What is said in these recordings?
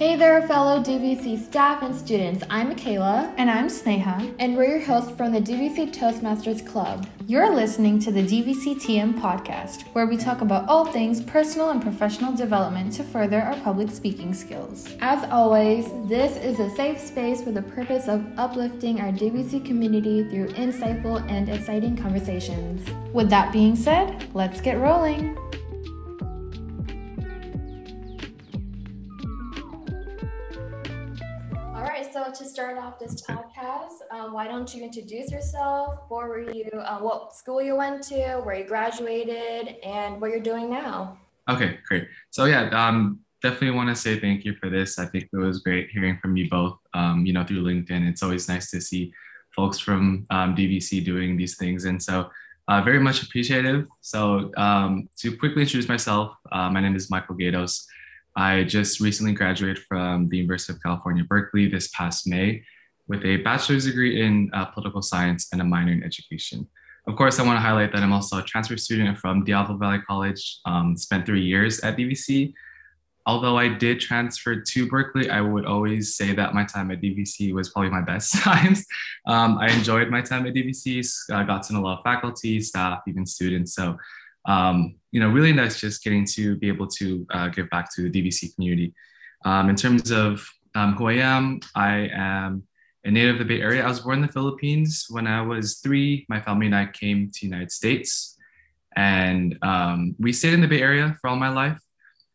Hey there, fellow DVC staff and students. I'm Michaela. And I'm Sneha. And we're your hosts from the DVC Toastmasters Club. You're listening to the DVC TM podcast, where we talk about all things personal and professional development to further our public speaking skills. As always, this is a safe space for the purpose of uplifting our DVC community through insightful and exciting conversations. With that being said, let's get rolling. So to start off this podcast, um, why don't you introduce yourself? Where were you? Uh, what school you went to? Where you graduated, and what you're doing now? Okay, great. So yeah, um, definitely want to say thank you for this. I think it was great hearing from you both. Um, you know, through LinkedIn, it's always nice to see folks from um, DVC doing these things, and so uh, very much appreciative. So um, to quickly introduce myself, uh, my name is Michael Gaetos. I just recently graduated from the University of California, Berkeley this past May with a bachelor's degree in uh, political science and a minor in education. Of course, I want to highlight that I'm also a transfer student from Diablo Valley College, um, spent three years at DVC. Although I did transfer to Berkeley, I would always say that my time at DVC was probably my best times. Um, I enjoyed my time at DVC, uh, got to know a lot of faculty, staff, even students. So um, you know, really nice just getting to be able to uh, give back to the DVC community. Um, in terms of um, who I am, I am a native of the Bay Area. I was born in the Philippines. When I was three, my family and I came to the United States. And um, we stayed in the Bay Area for all my life.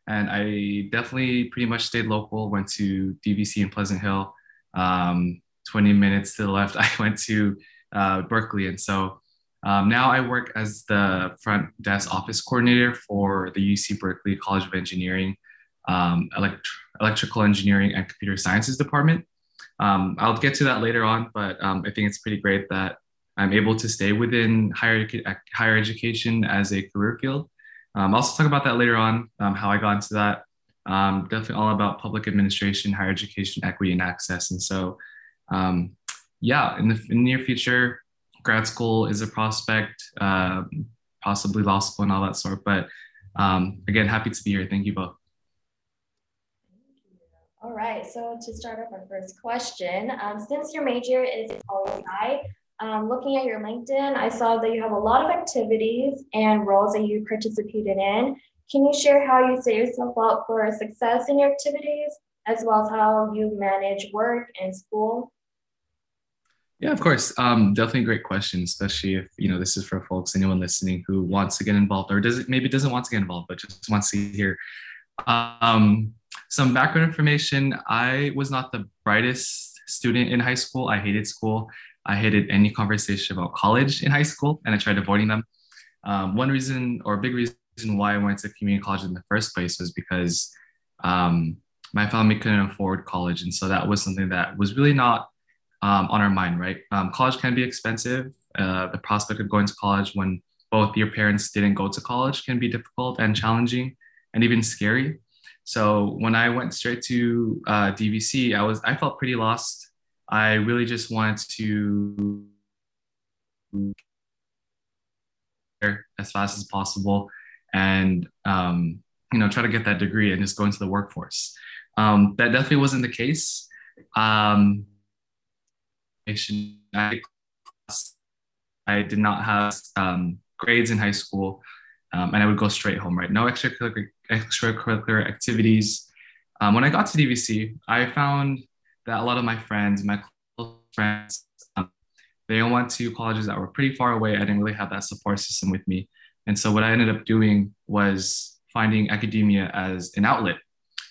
And I definitely pretty much stayed local, went to DVC in Pleasant Hill. Um, 20 minutes to the left, I went to uh, Berkeley. And so um, now I work as the front desk office coordinator for the UC Berkeley College of Engineering, um, elect- electrical engineering and computer sciences department. Um, I'll get to that later on, but um, I think it's pretty great that I'm able to stay within higher, higher education as a career field. Um, I'll also talk about that later on, um, how I got into that. definitely all about public administration, higher education, equity, and access. And so, yeah, in the, in the near future, grad school is a prospect, uh, possibly law school and all that sort. But um, again, happy to be here. Thank you both. All right, so to start off our first question, um, since your major is PoliSci, um, looking at your LinkedIn, I saw that you have a lot of activities and roles that you participated in. Can you share how you set yourself up for success in your activities, as well as how you manage work and school? Yeah, of course. Um, definitely a great question, especially if you know this is for folks, anyone listening who wants to get involved or does maybe doesn't want to get involved, but just wants to hear um, some background information. I was not the brightest student in high school. I hated school. I hated any conversation about college in high school, and I tried avoiding them. Um, one reason or a big reason why I went to community college in the first place was because um, my family couldn't afford college, and so that was something that was really not um, on our mind, right? Um, college can be expensive. Uh, the prospect of going to college when both your parents didn't go to college can be difficult and challenging and even scary. So when I went straight to uh, DVC, I was I felt pretty lost. I really just wanted to as fast as possible and um, you know try to get that degree and just go into the workforce. Um, that definitely wasn't the case. Um, I, I did not have um, grades in high school, um, and I would go straight home. Right, no extracurricular, extracurricular activities. Um, when I got to DVC, I found that a lot of my friends, my close friends, um, they all went to colleges that were pretty far away. I didn't really have that support system with me, and so what I ended up doing was finding academia as an outlet.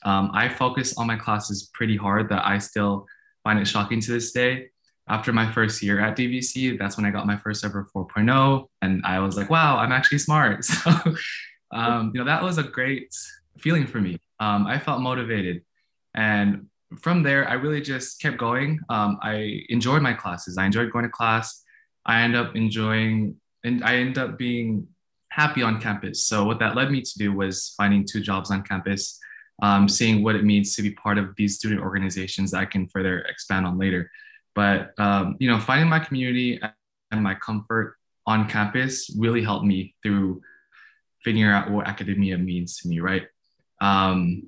Um, I focus on my classes pretty hard that I still find it shocking to this day after my first year at DVC, that's when I got my first ever 4.0. And I was like, wow, I'm actually smart. So, um, you know, that was a great feeling for me. Um, I felt motivated. And from there, I really just kept going. Um, I enjoyed my classes. I enjoyed going to class. I end up enjoying, and I end up being happy on campus. So what that led me to do was finding two jobs on campus, um, seeing what it means to be part of these student organizations that I can further expand on later. But um, you know, finding my community and my comfort on campus really helped me through figuring out what academia means to me. Right? Um,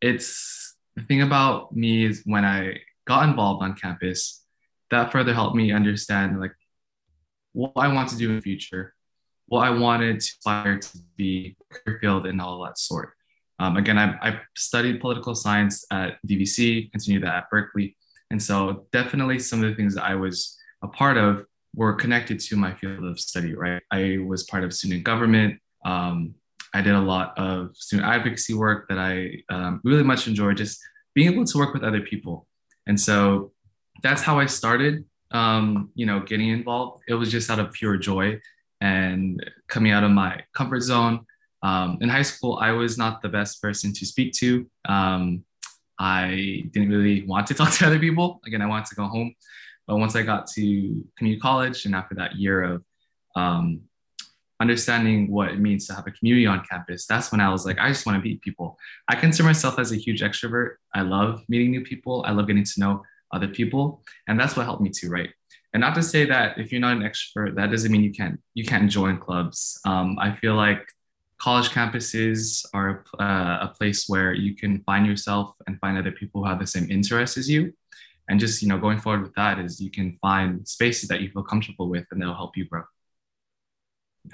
it's the thing about me is when I got involved on campus, that further helped me understand like what I want to do in the future, what I wanted to aspire to be, field, and all that sort. Um, again, I, I studied political science at DVC, continued that at Berkeley. And so definitely some of the things that I was a part of were connected to my field of study, right? I was part of student government. Um, I did a lot of student advocacy work that I um, really much enjoyed, just being able to work with other people. And so that's how I started, um, you know, getting involved. It was just out of pure joy and coming out of my comfort zone. Um, in high school, I was not the best person to speak to. I didn't really want to talk to other people. Again, I wanted to go home. But once I got to community college, and after that year of um, understanding what it means to have a community on campus, that's when I was like, I just want to meet people. I consider myself as a huge extrovert. I love meeting new people. I love getting to know other people, and that's what helped me too, right? And not to say that if you're not an extrovert, that doesn't mean you can't you can't join clubs. Um, I feel like college campuses are uh, a place where you can find yourself and find other people who have the same interests as you. And just you know going forward with that is you can find spaces that you feel comfortable with and they'll help you grow.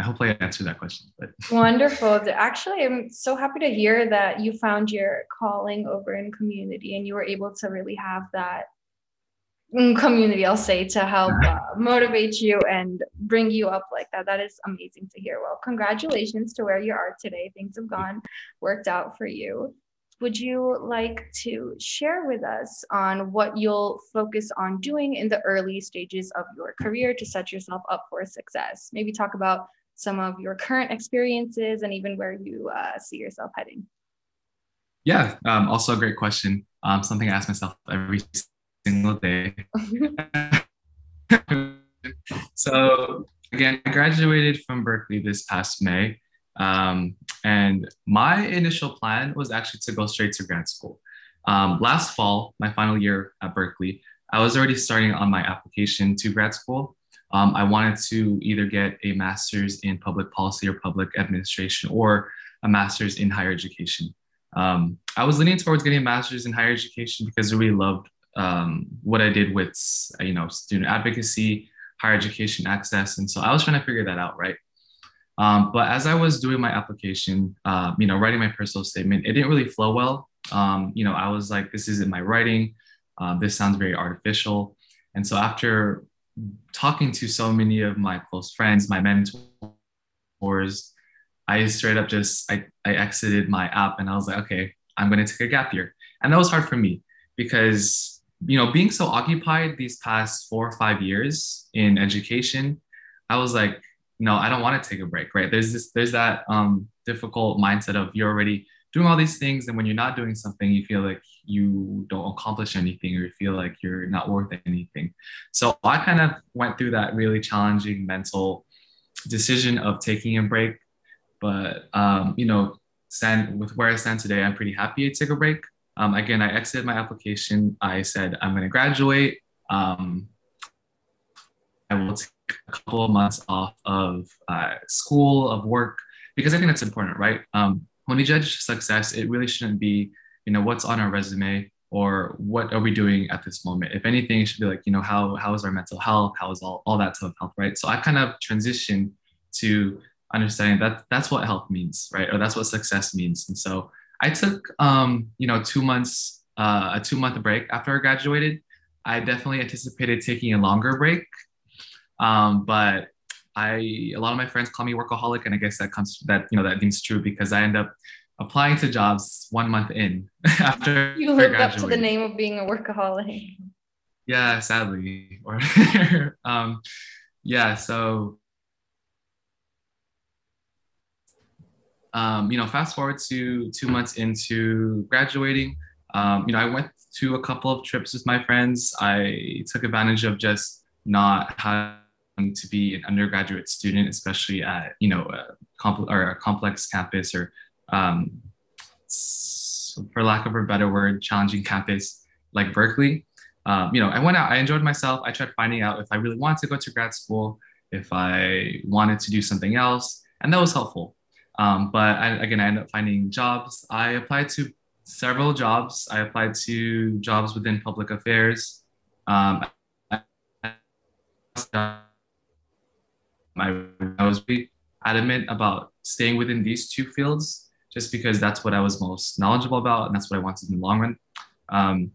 I hope i answered that question but wonderful. Actually i'm so happy to hear that you found your calling over in community and you were able to really have that community i'll say to help uh, motivate you and bring you up like that that is amazing to hear well congratulations to where you are today things have gone worked out for you would you like to share with us on what you'll focus on doing in the early stages of your career to set yourself up for success? Maybe talk about some of your current experiences and even where you uh, see yourself heading. Yeah, um, also a great question. Um, something I ask myself every single day. so, again, I graduated from Berkeley this past May. Um, and my initial plan was actually to go straight to grad school. Um, last fall, my final year at Berkeley, I was already starting on my application to grad school. Um, I wanted to either get a master's in public policy or public administration or a master's in higher education. Um, I was leaning towards getting a master's in higher education because I really loved um, what I did with, you know, student advocacy, higher education access. And so I was trying to figure that out, right? Um, but as I was doing my application, uh, you know, writing my personal statement, it didn't really flow well. Um, you know, I was like, this isn't my writing. Uh, this sounds very artificial. And so after talking to so many of my close friends, my mentors, I straight up just I, I exited my app and I was like, okay, I'm going to take a gap year. And that was hard for me because you know being so occupied these past four or five years in education, I was like, no, I don't want to take a break, right? There's this, there's that um, difficult mindset of you're already doing all these things, and when you're not doing something, you feel like you don't accomplish anything, or you feel like you're not worth anything. So I kind of went through that really challenging mental decision of taking a break, but um, you know, stand with where I stand today, I'm pretty happy to take a break. Um, again, I exited my application. I said I'm going to graduate. Um, I will take a couple of months off of uh, school, of work, because I think that's important, right? Um, when we judge success, it really shouldn't be, you know, what's on our resume or what are we doing at this moment. If anything, it should be like, you know, how how is our mental health? How is all, all that type of health, right? So I kind of transitioned to understanding that that's what health means, right? Or that's what success means. And so I took, um, you know, two months, uh, a two month break after I graduated. I definitely anticipated taking a longer break um, but I a lot of my friends call me workaholic, and I guess that comes that you know that means true because I end up applying to jobs one month in after you lived up to the name of being a workaholic. Yeah, sadly, or um, yeah, so um, you know, fast forward to two months into graduating. Um, you know, I went to a couple of trips with my friends. I took advantage of just not having to be an undergraduate student, especially at you know a, or a complex campus or um, for lack of a better word, challenging campus like Berkeley. Um, you know, I went out, I enjoyed myself. I tried finding out if I really wanted to go to grad school, if I wanted to do something else, and that was helpful. Um, but I, again, I ended up finding jobs. I applied to several jobs. I applied to jobs within public affairs. Um, I, I was pretty adamant about staying within these two fields just because that's what I was most knowledgeable about and that's what I wanted in the long run. Um,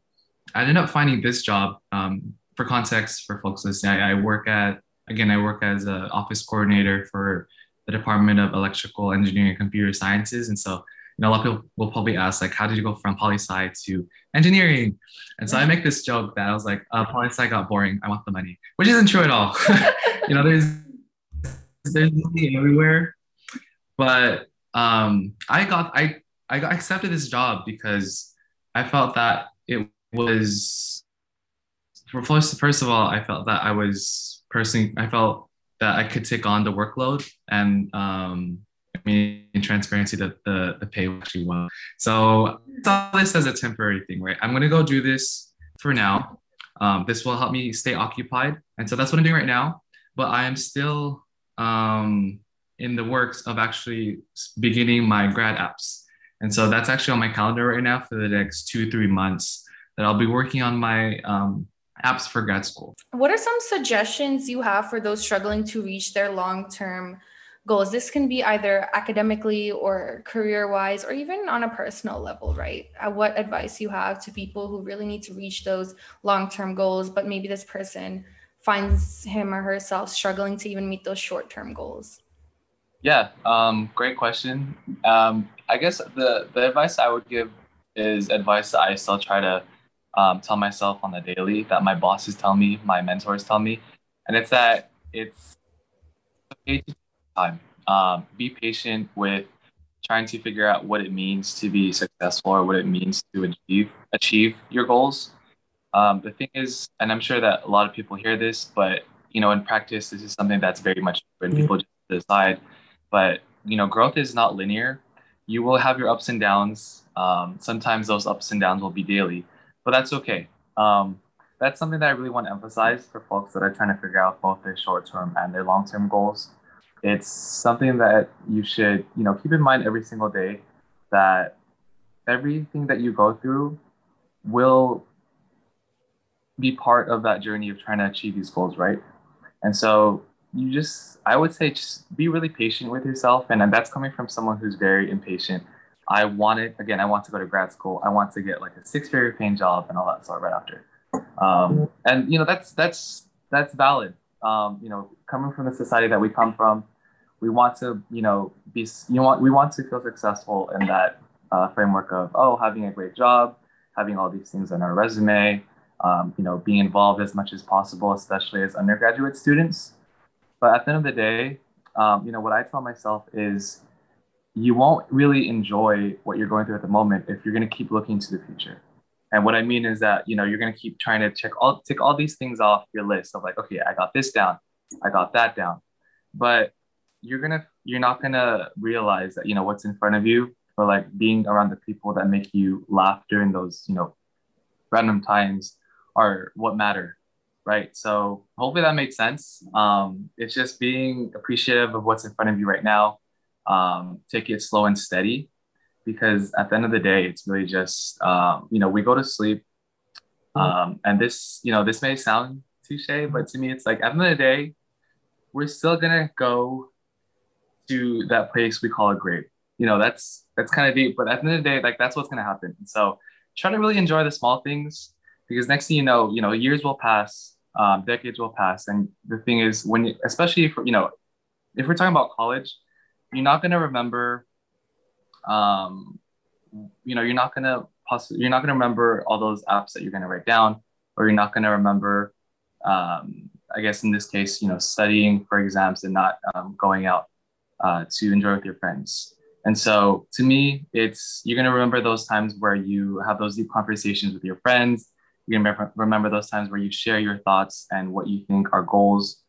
I ended up finding this job. Um, for context, for folks listening, I, I work at again, I work as an office coordinator for the Department of Electrical Engineering and Computer Sciences, and so you know, a lot of people will probably ask, like, how did you go from poli sci to engineering? And so I make this joke that I was like, uh, poli sci got boring. I want the money, which isn't true at all. you know, there's there's money everywhere, but um, I got I I got accepted this job because I felt that it was first first of all I felt that I was personally I felt that I could take on the workload and um, I mean in transparency that the the pay actually well. So saw this as a temporary thing, right? I'm gonna go do this for now. Um, this will help me stay occupied, and so that's what I'm doing right now. But I am still um, in the works of actually beginning my grad apps. And so that's actually on my calendar right now for the next two, three months that I'll be working on my um, apps for grad school. What are some suggestions you have for those struggling to reach their long term goals? This can be either academically or career wise, or even on a personal level, right? Uh, what advice you have to people who really need to reach those long term goals, but maybe this person finds him or herself struggling to even meet those short term goals? Yeah, um, great question. Um, I guess the the advice I would give is advice that I still try to um, tell myself on the daily, that my bosses tell me, my mentors tell me, and it's that it's okay to time. Um, be patient with trying to figure out what it means to be successful or what it means to achieve achieve your goals. Um, the thing is, and I'm sure that a lot of people hear this, but you know, in practice, this is something that's very much when people just decide but you know, growth is not linear. You will have your ups and downs. Um, sometimes those ups and downs will be daily, but that's okay. Um, that's something that I really want to emphasize for folks that are trying to figure out both their short-term and their long-term goals. It's something that you should, you know, keep in mind every single day that everything that you go through will be part of that journey of trying to achieve these goals, right? And so you just i would say just be really patient with yourself and, and that's coming from someone who's very impatient i wanted again i want to go to grad school. I want to get like a six figure paying job and all that stuff right after. Um, and you know that's that's that's valid. Um, you know coming from the society that we come from we want to you know be you want we want to feel successful in that uh, framework of oh having a great job having all these things on our resume um, you know being involved as much as possible especially as undergraduate students. But at the end of the day, um, you know, what I tell myself is you won't really enjoy what you're going through at the moment if you're going to keep looking to the future. And what I mean is that, you know, you're going to keep trying to check all, tick all these things off your list of like, okay, I got this down. I got that down. But you're going to, you're not going to realize that, you know, what's in front of you or like being around the people that make you laugh during those, you know, random times are what matter right? So hopefully that makes sense. Um, it's just being appreciative of what's in front of you right now. Um, take it slow and steady because at the end of the day, it's really just, um, you know, we go to sleep. Um, and this, you know, this may sound touche, but to me, it's like at the end of the day, we're still gonna go to that place we call a grave. You know, that's that's kind of deep, but at the end of the day, like that's what's gonna happen. so try to really enjoy the small things because next thing you know, you know, years will pass um, decades will pass. And the thing is, when you, especially if you know, if we're talking about college, you're not gonna remember. Um, you know, you're not gonna possibly you're not gonna remember all those apps that you're gonna write down, or you're not gonna remember. Um, I guess in this case, you know, studying for exams and not um, going out uh, to enjoy with your friends. And so to me, it's you're gonna remember those times where you have those deep conversations with your friends you're going to remember those times where you share your thoughts and what you think our goals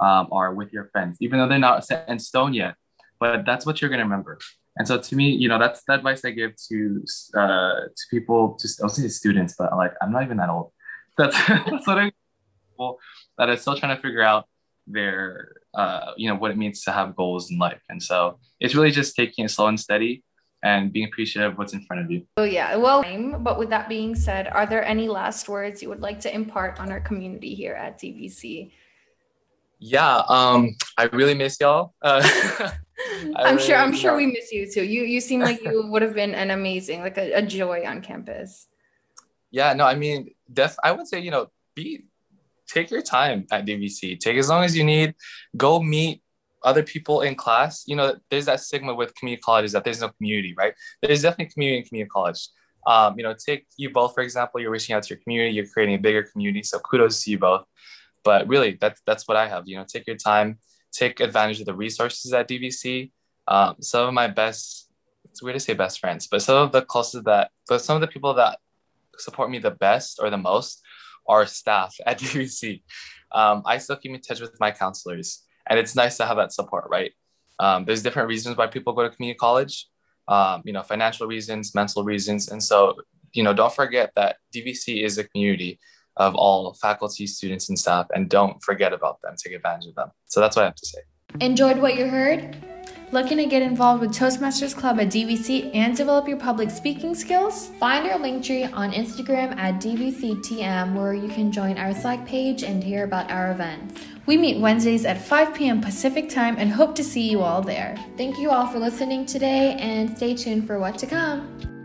um, are with your friends, even though they're not set in stone yet. But that's what you're going to remember. And so to me, you know, that's the advice I give to uh, to people, to I'll say students, but like I'm not even that old. That's that's what I people that are still trying to figure out their uh, you know what it means to have goals in life. And so it's really just taking it slow and steady and being appreciative of what's in front of you. Oh yeah, well, but with that being said, are there any last words you would like to impart on our community here at DVC? Yeah, um, I really miss y'all. Uh, I'm really, sure. I'm sure we miss you too. You you seem like you would have been an amazing, like a, a joy on campus. Yeah, no, I mean, def. I would say you know, be take your time at DVC. Take as long as you need. Go meet other people in class. You know, there's that stigma with community colleges that there's no community, right? There's definitely community in community college. Um, you know, take you both, for example, you're reaching out to your community, you're creating a bigger community. So kudos to you both. But really, that's that's what I have. You know, take your time, take advantage of the resources at DVC. Um, some of my best, it's weird to say best friends, but some of the closest that, but some of the people that support me the best or the most are staff at DVC. Um, I still keep in touch with my counselors, and it's nice to have that support, right? Um, there's different reasons why people go to community college, um, you know, financial reasons, mental reasons, and so you know, don't forget that DVC is a community of all faculty, students, and staff, and don't forget about them. Take advantage of them. So that's what I have to say. Enjoyed what you heard? Looking to get involved with Toastmasters Club at DVC and develop your public speaking skills? Find our link tree on Instagram at DVCTM where you can join our Slack page and hear about our events. We meet Wednesdays at 5 p.m. Pacific time and hope to see you all there. Thank you all for listening today and stay tuned for what to come.